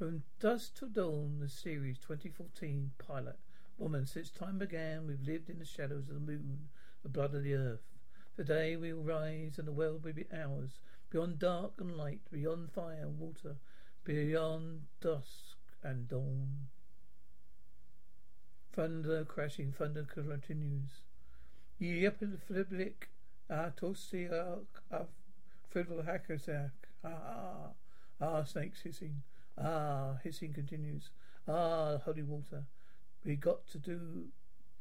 From Dusk Till Dawn, the series 2014 pilot. Woman, since time began, we've lived in the shadows of the moon, the blood of the earth. Today we will rise and the world will be ours. Beyond dark and light, beyond fire and water, beyond dusk and dawn. Thunder crashing, thunder continues. Yepilic, Atosiak, ah, Fiddle Hackersack, ah, ah, ah, ah snakes hissing. Ah, hissing continues. Ah, holy water. We got to do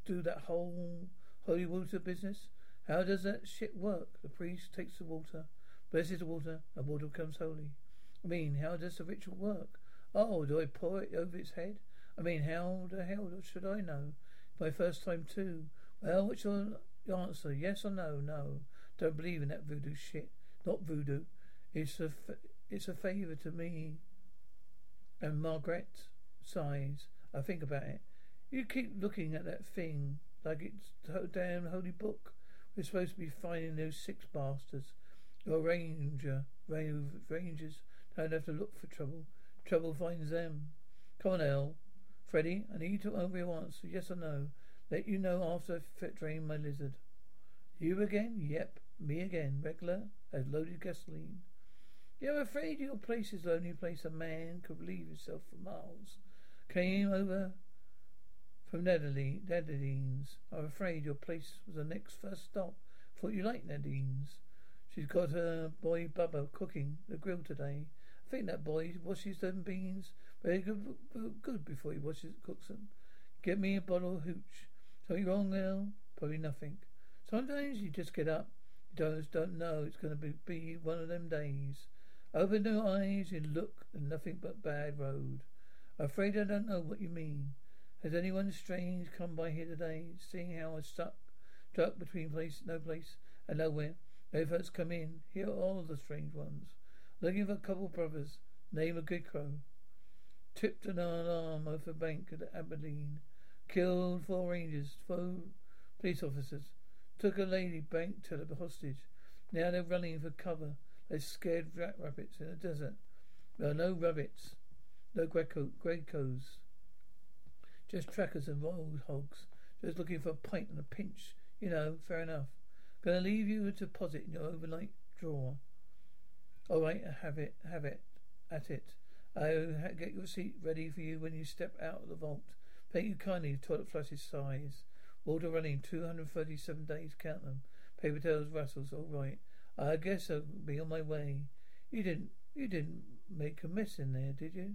do that whole holy water business. How does that shit work? The priest takes the water, blesses the water, and water becomes holy. I mean, how does the ritual work? Oh, do I pour it over its head? I mean, how the hell should I know? My first time too. Well, what's your answer? Yes or no? No. Don't believe in that voodoo shit. Not voodoo. It's a, it's a favour to me. And Margaret sighs. I think about it. You keep looking at that thing like it's a damn holy book. We're supposed to be finding those six bastards. Your ranger, rangers don't have to look for trouble. Trouble finds them. Come on, El. Freddy, I need you to over your answer, yes or no. Let you know after I've drain my lizard. You again? Yep, me again. Regular as loaded gasoline. You're afraid your place is the only place a man could leave himself for miles. Came over from Nadine's. I'm afraid your place was the next first stop. Thought you liked Nadine's. She's got her boy Bubba cooking the grill today. I think that boy washes them beans very good, good before he washes cooks them. Get me a bottle of hooch. Something wrong, now? Probably nothing. Sometimes you just get up. You don't, don't know it's going to be, be one of them days. Open your eyes and look, and nothing but bad road. I'm afraid I don't know what you mean. Has anyone strange come by here today, seeing how I stuck, stuck between place, no place, and nowhere? No folks come in. Here are all the strange ones. Looking for a couple brothers. Name of Goodcrow. Tipped an alarm over bank at Abilene. Killed four rangers, four police officers. Took a lady bank teller hostage. Now they're running for cover. They're scared rat rabbits in the desert. There are no rabbits, no greco, grecos, just trackers and wild hogs. Just looking for a pint and a pinch. You know, fair enough. Gonna leave you a deposit in your overnight drawer. All right, have it, have it, at it. I'll get your seat ready for you when you step out of the vault. Thank you kindly. Toilet flushes sighs. Water running 237 days. Count them. Paper towels rustles. All right. I guess I'll be on my way. You didn't, you didn't make a mess in there, did you?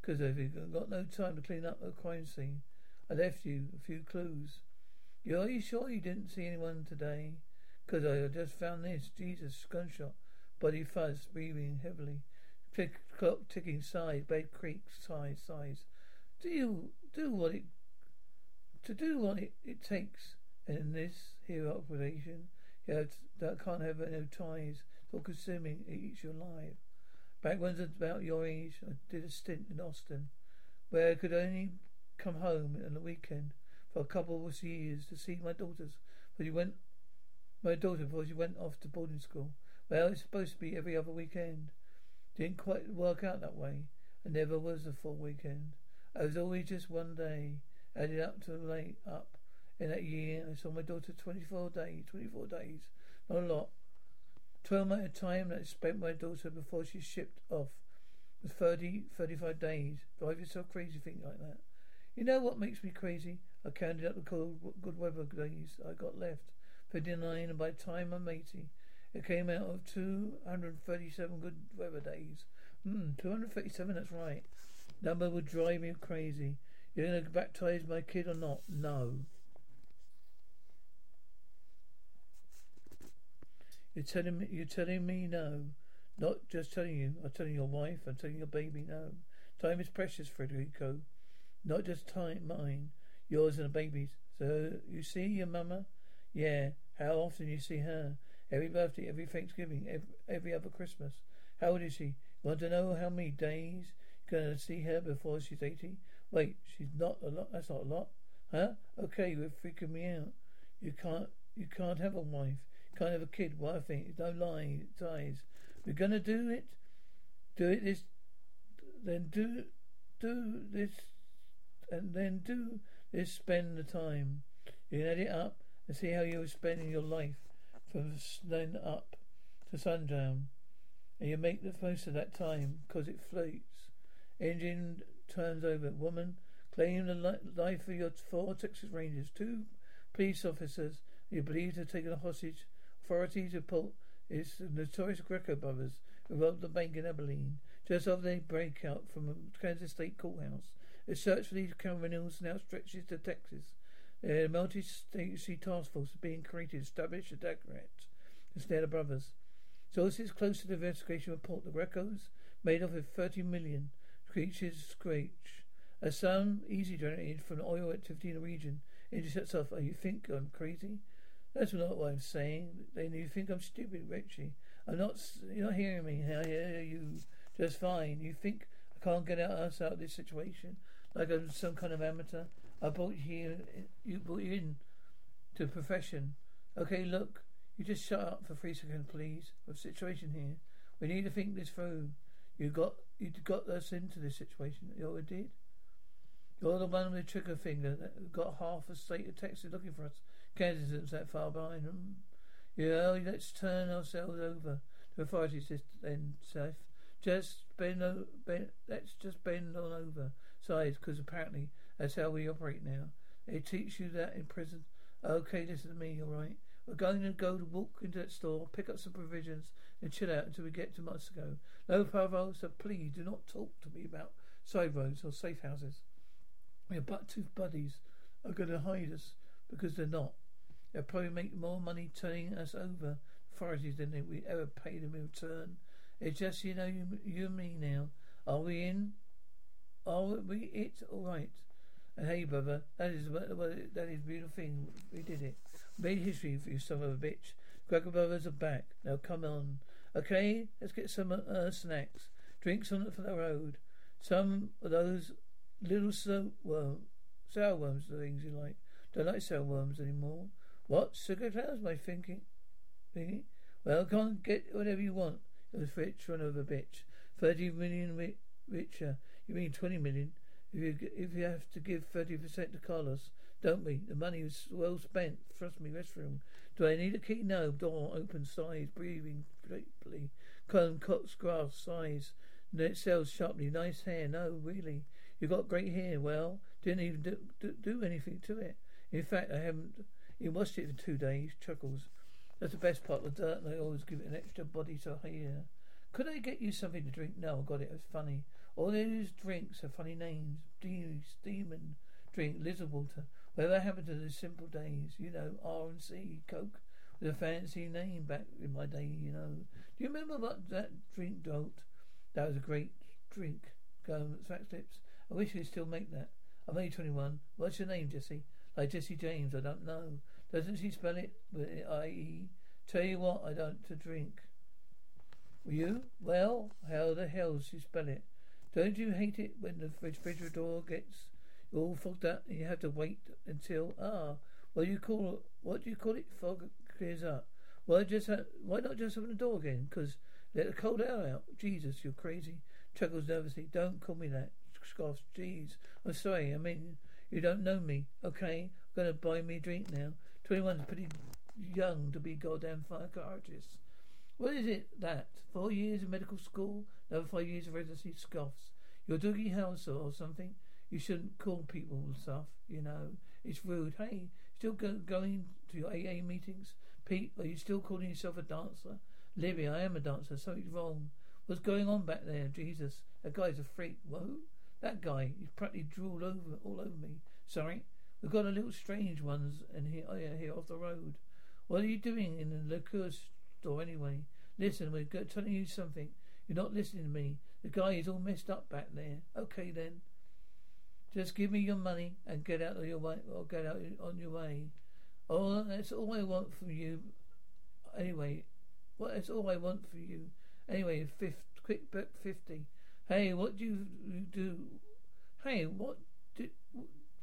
Because I've got no time to clean up the crime scene. I left you a few clues. You are you sure you didn't see anyone today? Because I just found this. Jesus, gunshot. Body fuzz, breathing heavily. Tick, clock ticking, sighs, bed creaks, sighs, sighs. Do you do what it to do what it, it takes in this here operation? Yeah, that can't have no ties. It's all consuming. It eats you alive. Back when I was about your age, I did a stint in Austin, where I could only come home on the weekend for a couple of years to see my daughters. But you went, my daughter, before she went off to boarding school. Well, it's supposed to be every other weekend. Didn't quite work out that way. I never was a full weekend. I was always just one day, added up to late up in that year, I saw my daughter 24 days, 24 days. Not a lot. Twelve months of time that I spent my daughter before she shipped off was 30, 35 days. Drive yourself crazy thinking like that. You know what makes me crazy? I counted up the cold, good weather days I got left. 59, and by the time I'm 80, it came out of 237 good weather days. Hmm, 237, that's right. Number would drive me crazy. You're going to baptize my kid or not? No. You're telling me, you're telling me no. Not just telling you. I'm telling your wife. I'm telling your baby no. Time is precious, Federico. Not just time, mine. Yours and the baby's. So, you see your mama? Yeah. How often you see her? Every birthday, every Thanksgiving, every, every other Christmas. How old is she? Want to know how many days you're gonna see her before she's eighty? Wait, she's not a lot. That's not a lot, huh? Okay, you're freaking me out. You can't, you can't have a wife. You can't a kid. What I think, don't lie, ties. We're gonna do it. Do it this. Then do, do this, and then do this. Spend the time. You can add it up and see how you're spending your life from then up to sundown. And you make the most of that time because it floats. Engine turns over. Woman, claim the life of your four Texas Rangers. Two police officers you believe to have taken a hostage. Authorities report it's the notorious Gecko brothers who robbed the bank in Abilene. Just after they break out from a Kansas State courthouse. The search for these criminals now stretches to Texas. A multi-state task force is being created to establish a direct snare the brothers. Sources close to the investigation report the Geckos made off with 30 million creatures screech. A sun easy generated from oil activity in the region intercepts off. Oh, you think I'm crazy? That's not what I'm saying. Then you think I'm stupid, Richie. I'm not. You're not hearing me. I hear you just fine. You think I can't get us out of this situation like I'm some kind of amateur? I brought you here. You brought you in to profession. Okay, look. You just shut up for three seconds, please. Of situation here. We need to think this through. You got you got us into this situation. You what did? You're the one with the trigger finger that got half the state of Texas looking for us. Isn't that far behind them. Yeah, let's turn ourselves over to authorities then, Seth. Just bend, bend let's just bend on over sides, because apparently that's how we operate now. They teach you that in prison. Okay, listen to me, all right? We're going to go to walk into that store, pick up some provisions, and chill out until we get to Moscow. No, Pavel, so please do not talk to me about side roads or safe houses. Your butt-tooth buddies are going to hide us because they're not. They'll probably make more money turning us over authorities than we ever paid them in return. It's just, you know, you, you and me now. Are we in? Are we it? All right. And hey, brother, that is well, that is a beautiful thing. We did it. Made history for you, son of a bitch. Gecko brothers are back. Now come on. Okay, let's get some uh, snacks. Drinks on for the road. Some of those little soap worm, sour worms, the things you like. Don't like sour worms anymore. What? Sugar clouds, my thinking? Thinking? Well, can't get whatever you want. You're rich, run over bitch. Thirty million ri- richer. You mean twenty million? If you if you have to give thirty percent to Carlos, don't we? The money was well spent. Trust me, restroom. Do I need a key? No. Door open, size, breathing deeply. Cone cuts grass, size. Net sells sharply. Nice hair. No, really. You got great hair. Well, didn't even do, do, do anything to it. In fact, I haven't even washed it for two days. Chuckles. That's the best part of the dirt, I always give it an extra body to hair. Could I get you something to drink? No, I got it. It's funny. All those drinks have funny names. Demon drink, lizard water. Whatever happened to the simple days? You know, R and C, Coke, with a fancy name back in my day. You know. Do you remember what that drink Dolt? That was a great drink. Go Fat Lips. I wish we still make that. I'm only 21. What's your name, Jesse? Like Jesse James. I don't know. Doesn't she spell it with I-E? Tell you what, I don't to drink. You? Well, how the hell does she spell it? Don't you hate it when the refrigerator door gets all fogged up and you have to wait until ah, do you call it? What do you call it? Fog clears up. Why just why not just open the door again? Because let the cold air out. Jesus, you're crazy. Chuckles nervously. Don't call me that. Scoffs. Jeez, I'm sorry. I mean, you don't know me. Okay, I'm gonna buy me a drink now. Twenty one's pretty young to be goddamn psychiatrist. What is it that? Four years of medical school, another five years of residency scoffs. You're Doogie Howser or something. You shouldn't call people stuff, you know. It's rude. Hey, still go, going to your AA meetings? Pete, are you still calling yourself a dancer? Libby, I am a dancer. Something's wrong. What's going on back there? Jesus, that guy's a freak. Whoa, that guy, he's practically drooled over all over me. Sorry, we've got a little strange ones in here, oh yeah, here off the road. What are you doing in the liquor store anyway? Listen, we're telling you something. You're not listening to me. The guy is all messed up back there. Okay then. Just give me your money and get out of your way, or get out on your way. Oh, that's all I want from you. Anyway, what? That's all I want for you. Anyway, fifth, quick buck fifty. Hey, what do you do? Hey, what do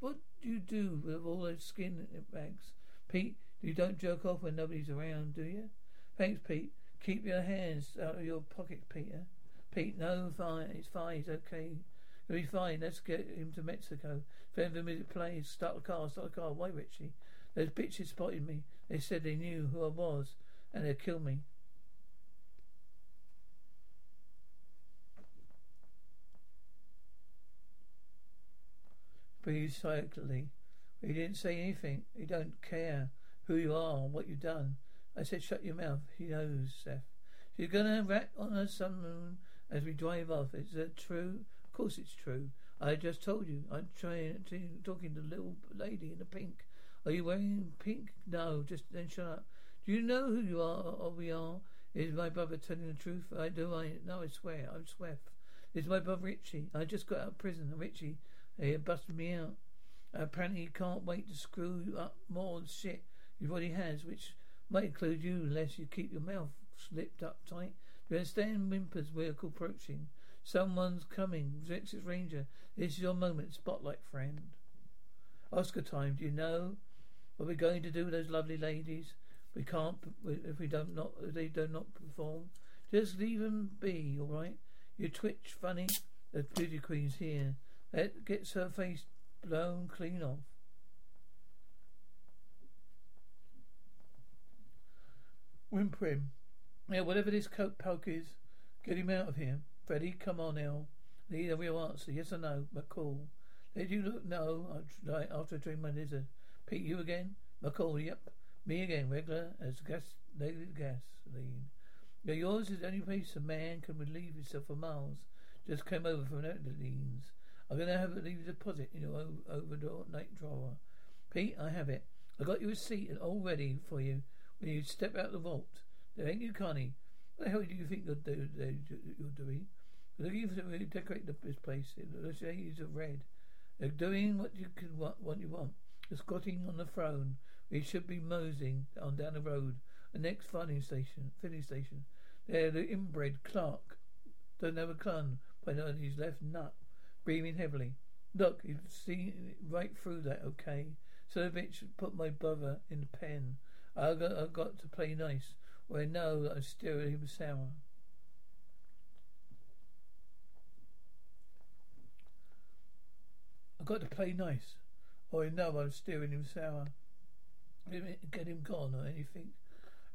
what do you do with all those skin bags, Pete? You don't jerk off when nobody's around, do you? Thanks, Pete. Keep your hands out of your pockets, Peter. Pete, no, fine. It's fine. It's okay. It'll be fine. Let's get him to Mexico. If the music plays, start the car, start the car. Why, Richie? Those bitches spotted me. They said they knew who I was, and they'd kill me. Breathe silently. He didn't say anything. He don't care who you are and what you've done. I said, shut your mouth. He knows, Seth. You're gonna rat on a sun moon as we drive off. Is that true? Of course it's true. I just told you. I'm trying to talking to the little lady in the pink. Are you wearing pink? No, just then shut up. Do you know who you are or we are? Is my brother telling the truth? I do. I no. I swear. I'm Swift. It's my brother Richie. I just got out of prison. Richie, he had busted me out. Apparently, he can't wait to screw you up more than shit you've already has, which might include you unless you keep your mouth slipped up tight. Do you understand? Whimpers vehicle approaching. Someone's coming. Texas Ranger. This is your moment. Spotlight, friend. Oscar time. Do you know what we're going to do with those lovely ladies? We can't if we don't not if they do not perform. Just leave them be, all right? You twitch funny. The beauty queen's here. That gets her face blown clean off. Whimpering. Yeah, whatever this coke poke is, get him out of here. Freddie, come on now. Need a real answer, yes or no, McGraw. Did you look? No, after I drink my lizard. Pete, you again? McGraw, yep. Me again, regular as gas, gasoline. Yeah, yours is the only place a man can relieve himself for miles. Just came over from Netherlands. I'm going to have a deposit in your overdoor night drawer. Pete, I have it. I got you a seat all ready for you when you step out the vault. There ain't you, Connie. What the hell do you think you're, do, you're doing? Looking for to decorate this place. The shades of red. They're doing what you can want, what you want. They're squatting on the throne. We should be moseying on down the road. The next filling station, filling station. There, the inbred Clark. Don't have a clun, on his left nut, breathing heavily. Look, you've seen right through that, okay? So the bitch put my brother in the pen. I got, I got to play nice. Well, I know that I'm steering him sour. I got to play nice. Or I know I'm steering him sour. Get him gone or anything.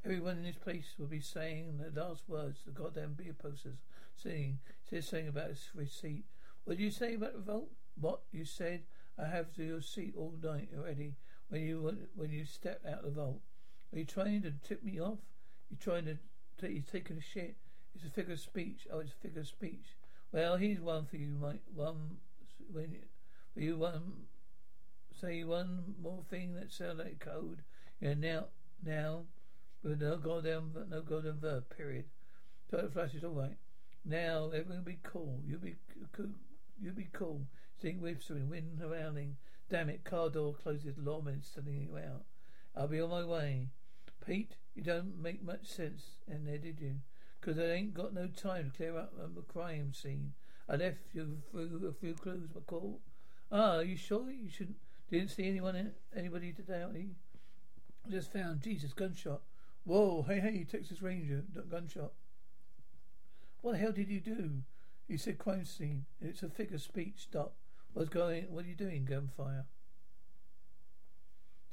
Everyone in this place will be saying the last words the goddamn beer posters saying says something about his receipt. What did you say about the vote? What you said? I have to your seat all night already. When you when you step out of the vault, are you trying to tip me off? You trying to you taking a shit? It's a figure of speech. Oh, it's a figure of speech. Well, here's one for you, mate. One when you, you one say one more thing that sounds like code. Yeah, now now with no goddamn no goddamn verb. Period. Total flash is all right. Now everyone will be cool. You'll be cool. You'll be cool. Seeing whispering, wind howling. Damn it! Car door closes. Lawman sending you out. I'll be on my way. Pete, you don't make much sense in there, did you? Because I ain't got no time to clear up a crime scene. I left you through a few clues, McCall. Ah, are you sure you shouldn't? Didn't see anyone, anybody today? Just found Jesus gunshot. Whoa, hey, hey, Texas Ranger, gunshot. What the hell did you do? You said crime scene. It's a figure speech. Stop. What's going? What are you doing? Gunfire.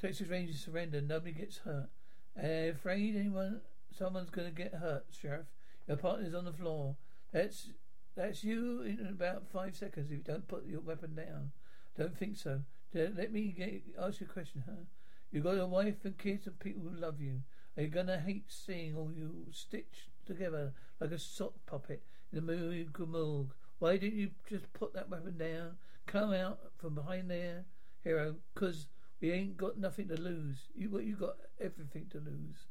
Texas Rangers surrender. Nobody gets hurt. Afraid anyone someone's going to get hurt, Sheriff. Your partner's on the floor. That's that's you in about five seconds if you don't put your weapon down. Don't think so. Let me get, ask you a question, huh? You got a wife and kids and people who love you. Are you gonna hate seeing all you stitched together like a sock puppet the Gumulg? Why didn't you just put that weapon down? Come out from behind there, hero, 'cause we ain't got nothing to lose. You you got everything to lose.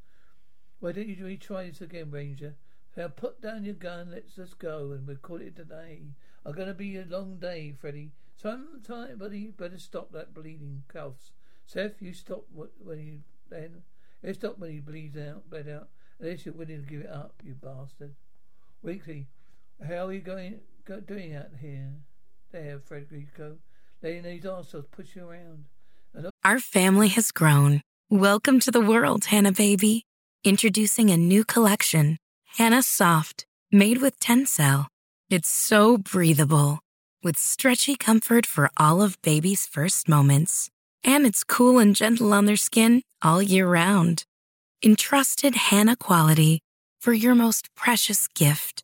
Why don't you retry this again, Ranger? Now put down your gun, let's just go, and we'll call it a day. I'm gonna be a long day, Freddy. Sometime, buddy, better stop that bleeding, cuffs. Seth, you stop when you then. Stop when he bleeds out, bled out. Unless you're willing to give it up, you bastard. Weekly, how are you going go, doing out here? There, Frederico. Letting these assholes push you around. Our family has grown. Welcome to the world, Hanna baby. Introducing a new collection, Hanna Soft, made with Tencel. It's so breathable, with stretchy comfort for all of baby's first moments. And it's cool and gentle on their skin all year round. Entrusted Hanna quality for your most precious gift.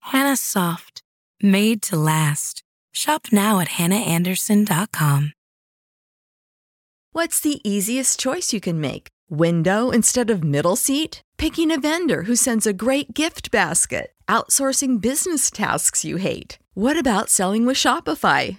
Hanna Soft, made to last. Shop now at hannaandersson.com. What's the easiest choice you can make? Window instead of middle seat? Picking a vendor who sends a great gift basket? Outsourcing business tasks you hate? What about selling with Shopify?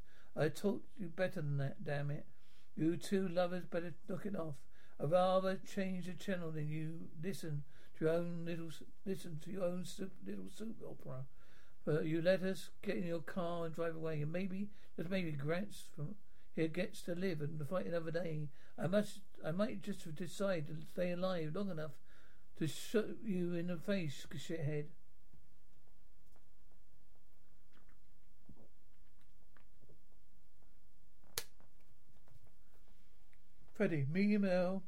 I taught you better than that, damn it. You two lovers better knock it off. I'd rather change the channel than you listen to your own little listen to your own soup, little soup opera. But you let us get in your car and drive away, and maybe just maybe Grants from here gets to live and fight another day. I must, I might just decide to stay alive long enough to shoot you in the face, shithead. Freddie, me and Mel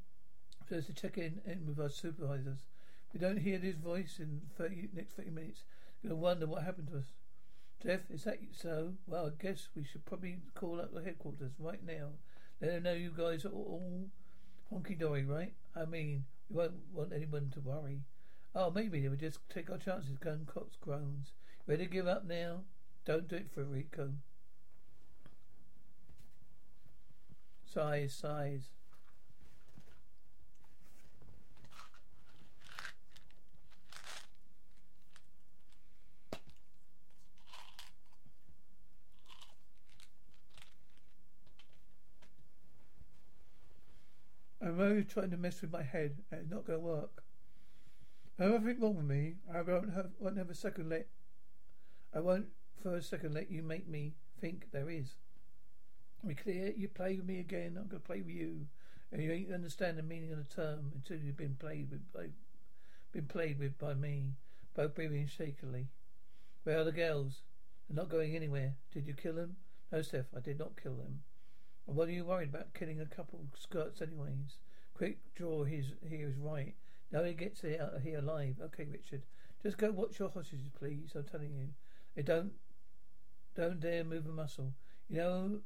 supposed to check in, in with our supervisors. If we don't hear his voice in 30, next 30 minutes, we're going to wonder what happened to us. Jeff, is that so? Well, I guess we should probably call up the headquarters right now. Let them know you guys are all honky dory, right? I mean, we won't want anyone to worry. Oh, maybe they would just take our chances. Gun Cox groans. Ready to give up now? Don't do it, Federico. Sighs, sighs. Only trying to mess with my head and it's not going to work. There's nothing wrong with me. I won't have, won't have a second let. I won't for a second let you make me think there is. We clear. You play with me again. I'm going to play with you, and you ain't understand the meaning of the term until you've been played with, by, been played with by me. Both breathing shakily. Where are the girls? They're not going anywhere. Did you kill them? No, Steph. I did not kill them. And what are you worried about killing a couple of skirts anyways? Quick draw his here is right. Now he gets out of here alive. Okay, Richard. Just go watch your horses, please. I'm telling you. They don't don't dare move a muscle. You know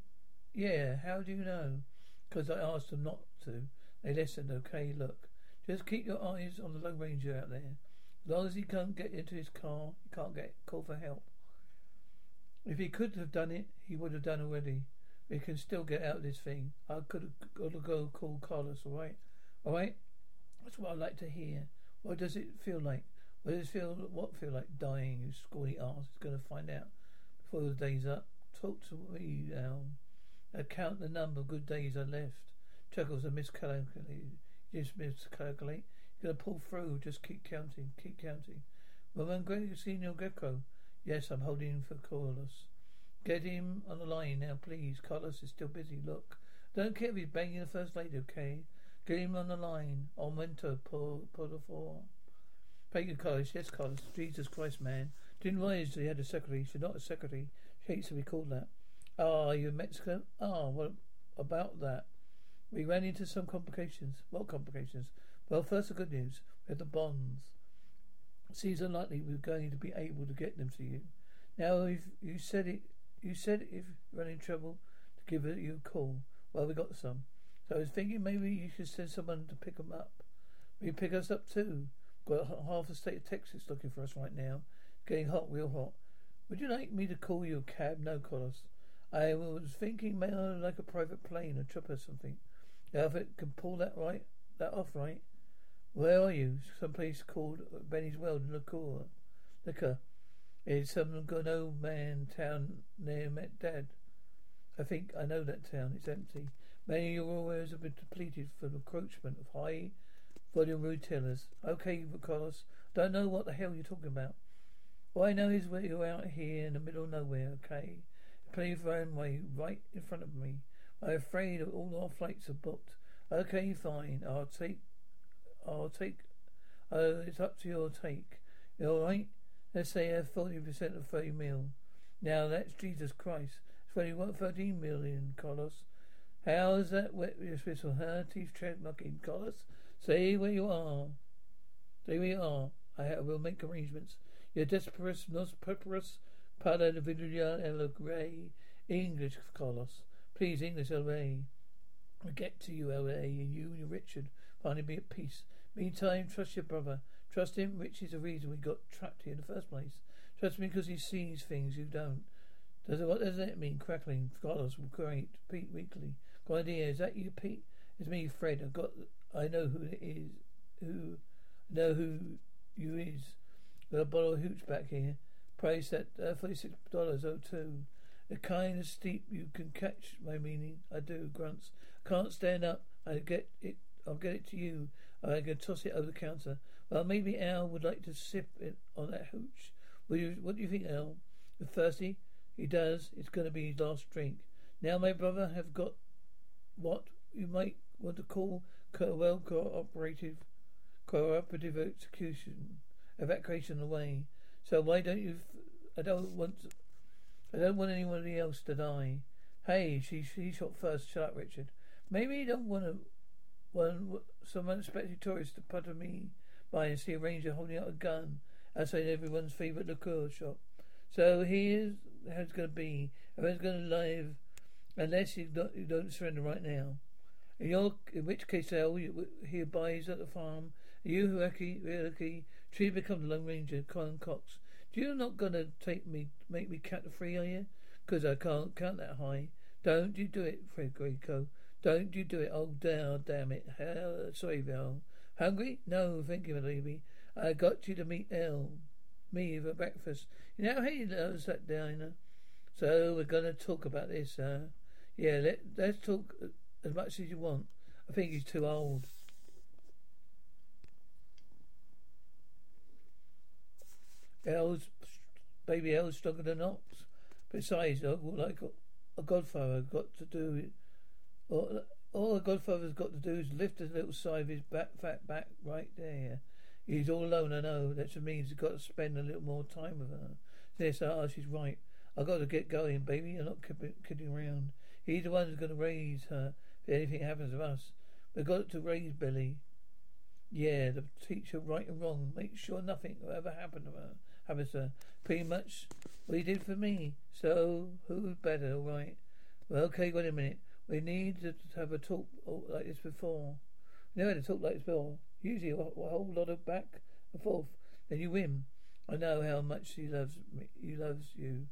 yeah, how do you know? Because I asked them not to. They listened, okay? Look. Just keep your eyes on the Lone Ranger out there. As long as he can't get into his car, he can't get call for help. If he could have done it, he would have done already. We can still get out of this thing. I could have got to go call Carlos, alright? Alright? That's what I like to hear. What does it feel like? What does it feel what feel like dying, you scrawny ass is gonna find out before the day's up. Talk to me now. Count the number of good days I left. Chuckles are miscalculated. Just miscalculate. You're gonna pull through. Just keep counting. Keep counting. Well, Great Senior Gecko. Yes, I'm holding for Carlos. Get him on the line now, please. Carlos is still busy. Look. Don't care if he's banging the first lady, okay? Get him on the line. Aumento por, por favor. Thank you, Carlos. Yes, Carlos. Jesus Christ, man. Didn't realize he had a secretary. She's not a secretary. She hates to be called that. Ah, you Mexican? Ah, what about that? We ran into some complications. What complications? Well, first the good news. We have the bonds. Seems unlikely we're going to be able to get them to you. Now, if you said it, you said if you're in trouble, to give you a call. Well, we got some. So I was thinking maybe you should send someone to pick them up. You pick us up too? Got half the state of Texas looking for us right now. Getting hot, real hot. Would you like me to call you a cab? No, Carlos. I was thinking maybe like a private plane, a trip or something. If it can pull that right, that off right. Where are you? Some place called Benny's World in Liquor. Liquor. It's some good old man town near Met Dad. I think I know that town. It's empty. Many of your wares have been depleted from encroachment of high volume retailers. Okay, Carlos. Don't know what the hell you're talking about. All I know is where you're out here in the middle of nowhere, okay? Plenty of runway right in front of me. I'm afraid all our flights are booked. Okay, fine. I'll take. I'll take. Oh, it's up to your take. You all right? Let's say forty percent of thirty mil. Now that's Jesus Christ. What thirteen million, Carlos. How's that wet your whistle, huh? Teeth tread knocking, Carlos. Say where you are. Say where you are. I will make arrangements. Your desperate, nos preparos para la vida el rey. English, Carlos. Please, English, L.A. I'll get to you, L.A., and you and Richard finally be at peace. Meantime, trust your brother. Trust him, which is the reason we got trapped here in the first place. Trust me because he sees things you don't. Does it, what does that mean? Crackling. Carlos, great. Pete Weekly. Good idea. Is that you, Pete? It's me, Fred. I've got. I know who it is. Who know who you is. Got a bottle of hooch back here. Price at uh, forty-six dollars oh two. The kind of steep you can catch. My meaning. I do. Grunts. Can't stand up. I get it. I'll get it to you. I can toss it over the counter. Well, maybe Al would like to sip it on that hooch. You? What do you think, Al? You're thirsty? He does. It's going to be his last drink. Now, my brother have got what you might want to call well cooperative cooperative execution evacuation away. So why don't you? I don't want. I don't want anybody else to die. Hey, she she shot first. Shut up, Richard. Maybe you don't want to. Want some unexpected tourist to putter me by and see a ranger holding out a gun outside everyone's favourite liqueur shop. So here's how it's going to be. Everyone's going to live unless you don't, you don't surrender right now. In your, in which case, Al, you, he abides at the farm. You, Huaki, Riaki, Tree become the Lone Ranger, Colin Cox. Do you not gonna take me, make me count to three, are you? Cause I can't count that high. Don't you do it, Fred Frederico. Don't you do it. Oh, damn, damn it. Hell, sorry, Val. Hungry? No, thank you, my baby. I got you to meet Elle. Me for breakfast. You know how he loves that diner. So we're gonna talk about this, uh yeah, let let's talk as much as you want. I think he's too old. Elle's baby Elle's stronger than Ox. Besides, I like a godfather got to do all, all the godfather's got to do is lift a little side of his back, fat back right there. He's all alone, I know. That just means he's got to spend a little more time with her. Yes, ah, she's right. I got to get going, baby. I'm not kidding around. He's the one who's going to raise her if anything happens to us. We've got to raise Billy. Yeah, the teacher right and wrong. Make sure nothing will ever happen to her. Happens to her. Pretty much what he did for me. So, who's better, all right? Well, okay, wait a minute. We need to have a talk oh, like this before. We never had a talk like this before. Usually a, whole lot of back and forth. Then you win. I know how much he loves me. He loves you.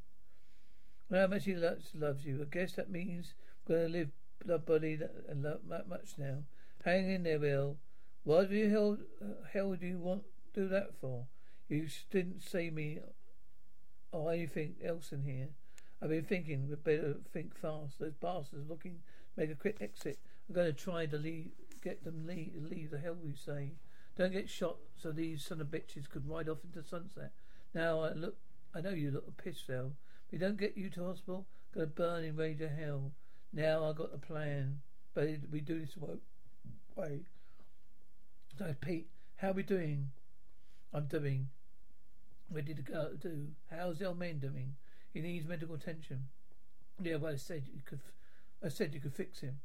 I know how much he loves, loves you. I guess that means we're going to live blood body and love that much now. Hang in there, Bill. Why the hell, uh, hell do you want do that for? You didn't say me or anything else in here. I've been thinking we'd better think fast. Those bastards looking make a quick exit. I'm going to try to leave, get them leave, leave the hell we say. Don't get shot so these son of bitches could ride off into sunset. Now I look, I know you look a piss though. We don't get you to hospital. Gonna burn in rage of hell. Now I got a plan, but we do this way. So Pete, how we doing? I'm doing. Ready to go do. How's the old man doing? He needs medical attention. Yeah, well, I said you could. I said you could fix him.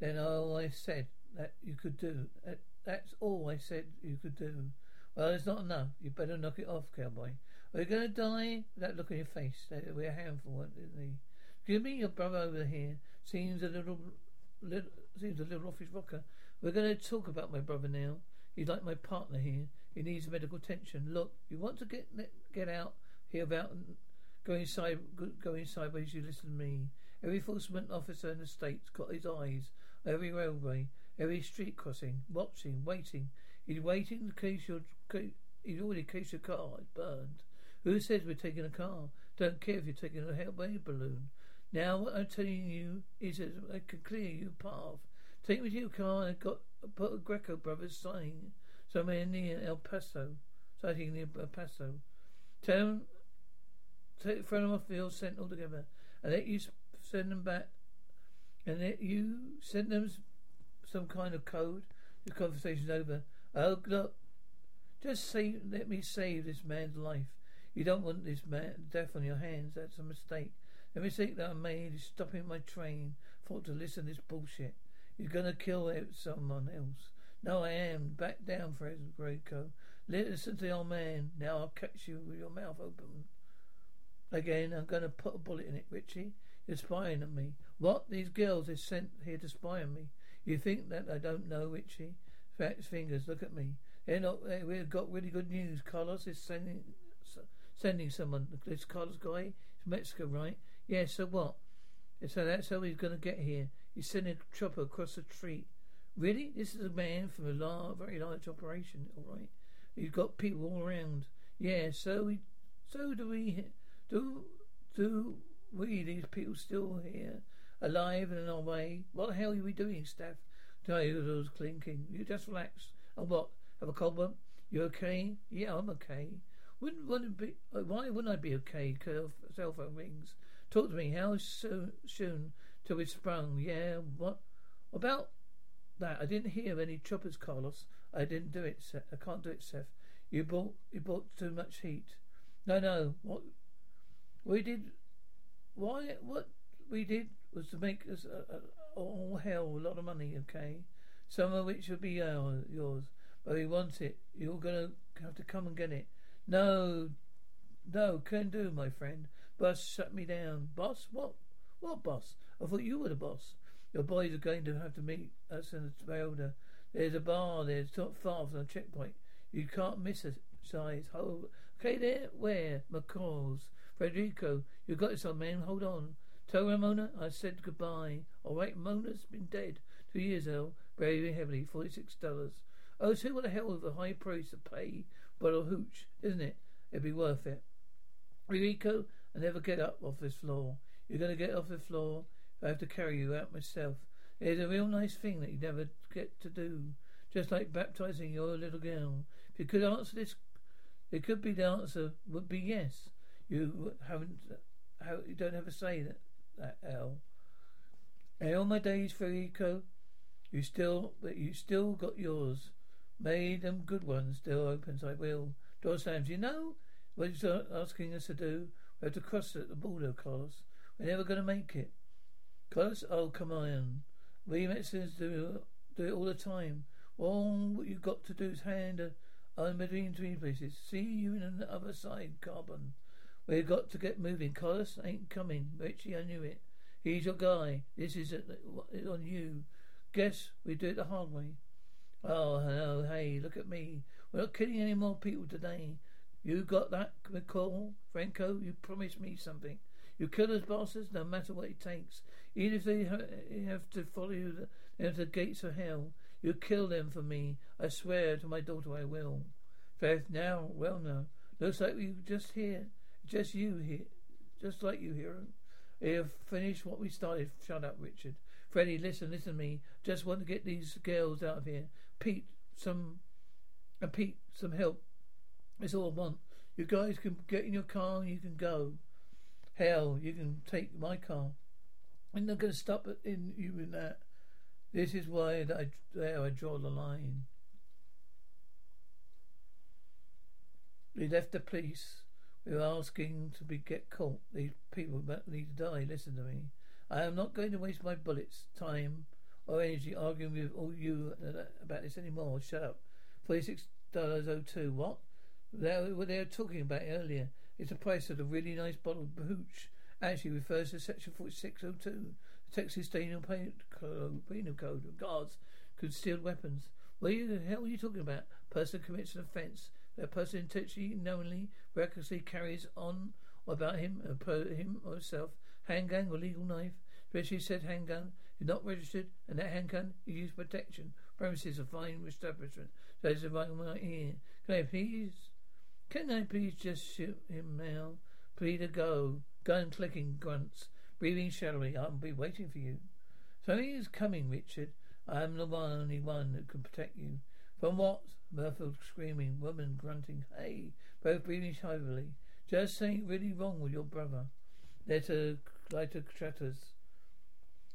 Then all I said that you could do. That, that's all I said you could do. Well, it's not enough. You better knock it off, cowboy. Are you going to die? That look on your face. We're a handful, isn't he? Give me your brother over here. Seems a little, little seems a little off his rocker. We're going to talk about my brother now. He's like my partner here. He needs medical attention. Look, you want to get get out here about going side going sideways. You listen to me. Every enforcement officer in the state's got his eyes on every railway, every street crossing, watching, waiting. He's waiting in case your he's already in case your car is burned. Who says we're taking a car? Don't care if you're taking a hellboy balloon. Now what I'm telling you is that I can clear you a path. Take me to your car and got put a Gecko brothers sign somewhere near El Paso. Sighting near El Paso. Tell take throw them off the old scent altogether. And let you send them back and let you send them some kind of code. The conversation's over. Oh look just say let me save this man's life. You don't want this man death on your hands. That's a mistake. The mistake that I made is stopping my train. Thought to listen to this bullshit. You're gonna kill someone else. No, I am. Back down, Fred Greco. Listen to the old man. Now I'll catch you with your mouth open. Again, I'm gonna put a bullet in it, Richie. You're spying on me. What? These girls are sent here to spy on me. You think that I don't know, Richie? Fat fingers, look at me. They're not. They, we've got really good news. Carlos is sending sending someone. This Carlos guy, he's Mexico, right? Yeah. So what? So that's how he's going to get here. He's sending a chopper across the street. Really? This is a man from a large, very large operation. All right. He's got people all around. Yeah. So we. So do we. Do do we? These people still here, alive and on our way. What the hell are we doing, Steph? It was clinking. You just relax. And what? Have a cold one? You okay? Yeah, I'm okay. Wouldn't, wouldn't be, uh, why wouldn't I be okay? Cell phone rings. Talk to me. How soon, soon till we sprung? Yeah, what? About that, I didn't hear any choppers, Carlos. I didn't do it, Seth. I can't do it, Seth. You bought, you bought too much heat. No, no. What we did, why, what we did was to make us uh, uh, all hell a lot of money, okay? Some of which would be uh, yours. But we want it. You're gonna have to come and get it. No, no, can do, my friend. Boss shut me down. Boss? What? What boss? I thought you were the boss. Your boys are going to have to meet us in the Toyota. There's a bar there. It's not far from the checkpoint. You can't miss it. Size. Hold. Okay, there. Where? McCall's. Federico, you got this on, man. Hold on. Tell Ramona I said goodbye. All right, Mona's been dead two years now, very heavily, forty-six dollars. Oh, see what the hell with a high price to pay but a hooch, isn't it? It'd be worth it. Rico, I never get up off this floor. You're gonna get off the floor. I have to carry you out myself. It's a real nice thing that you never get to do. Just like baptizing your little girl. If you could answer this, it could be the answer would be yes. You haven't, how, you don't ever say that, that L. And all my days, Federico, you still, but you still got yours. Made them good ones. Door opens. I will. Door slams. You know what you're asking us to do? We have to cross at the border, Carlos. We're never going to make it. Carlos, oh, come on. We Mexicans do, do it all the time. All you've got to do is hand a, on between three places. See you in the other side, Carbon. We've got to get moving. Carlos ain't coming. Richie, I knew it. He's your guy. This is on you. Guess we do it the hard way. Oh, hello, hey, look at me. We're not killing any more people today. You got that, McCall? Franco, you promised me something. You kill those bastards no matter what it takes. Even if they have to follow you into the gates of hell, you kill them for me. I swear to my daughter I will. Faith, now, well now. Looks like we were just here. Just you here. Just like you, hero. We have finished what we started. Shut up, Richard. Freddie, listen, listen to me. Just want to get these girls out of here. Pete, some... And Pete, some help. That's all I want. You guys can get in your car and you can go. Hell, you can take my car. I'm not going to stop it in you in that. This is why I, there I draw the line. We left the police. We were asking to be get caught. These people need to die. Listen to me. I am not going to waste my bullets, time, or energy arguing with all you about this anymore. Shut up. Forty-six dollars oh two. What? That what they were talking about earlier. It's the price of a really nice bottle of hooch. Actually refers to section forty six oh two. The Texas Penal Code, Code regards concealed weapons. What the hell are you talking about? Person commits an offence. That person intentionally, knowingly, recklessly carries on about him, him or herself, handgun or legal knife. Especially said handgun is not registered, and that handgun is used for protection. Premises of fine establishment. So it's right here. Can I please can I please just shoot him now? Please to go. Gun clicking grunts. Breathing shallowly. I'll be waiting for you. Something is coming, Richard. I am the one, only one that can protect you. From what? Murfield screaming, woman grunting, hey, both breathing heavily. Just something really wrong with your brother. Letter, lighter chatters.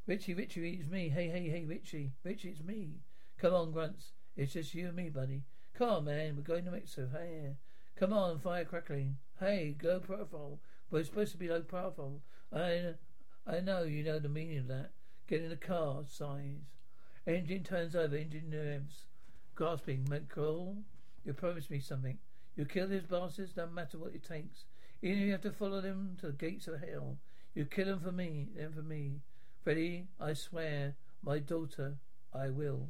Richie, Richie, it's me. Hey, hey, hey, Richie. Richie, it's me. Come on, grunts. It's just you and me, buddy. Come on, man. We're going to Mexico. Hey, Come on, fire crackling. Hey, low profile. It's supposed to be low profile. I, I know you know the meaning of that. Get in the car, sighs. Engine turns over, engine revs. Grasping, McGraw, you promised me something. You kill these bastards, no matter what it takes. Even if you have to follow them to the gates of hell. You kill them for me, them for me. Freddie, I swear, my daughter, I will.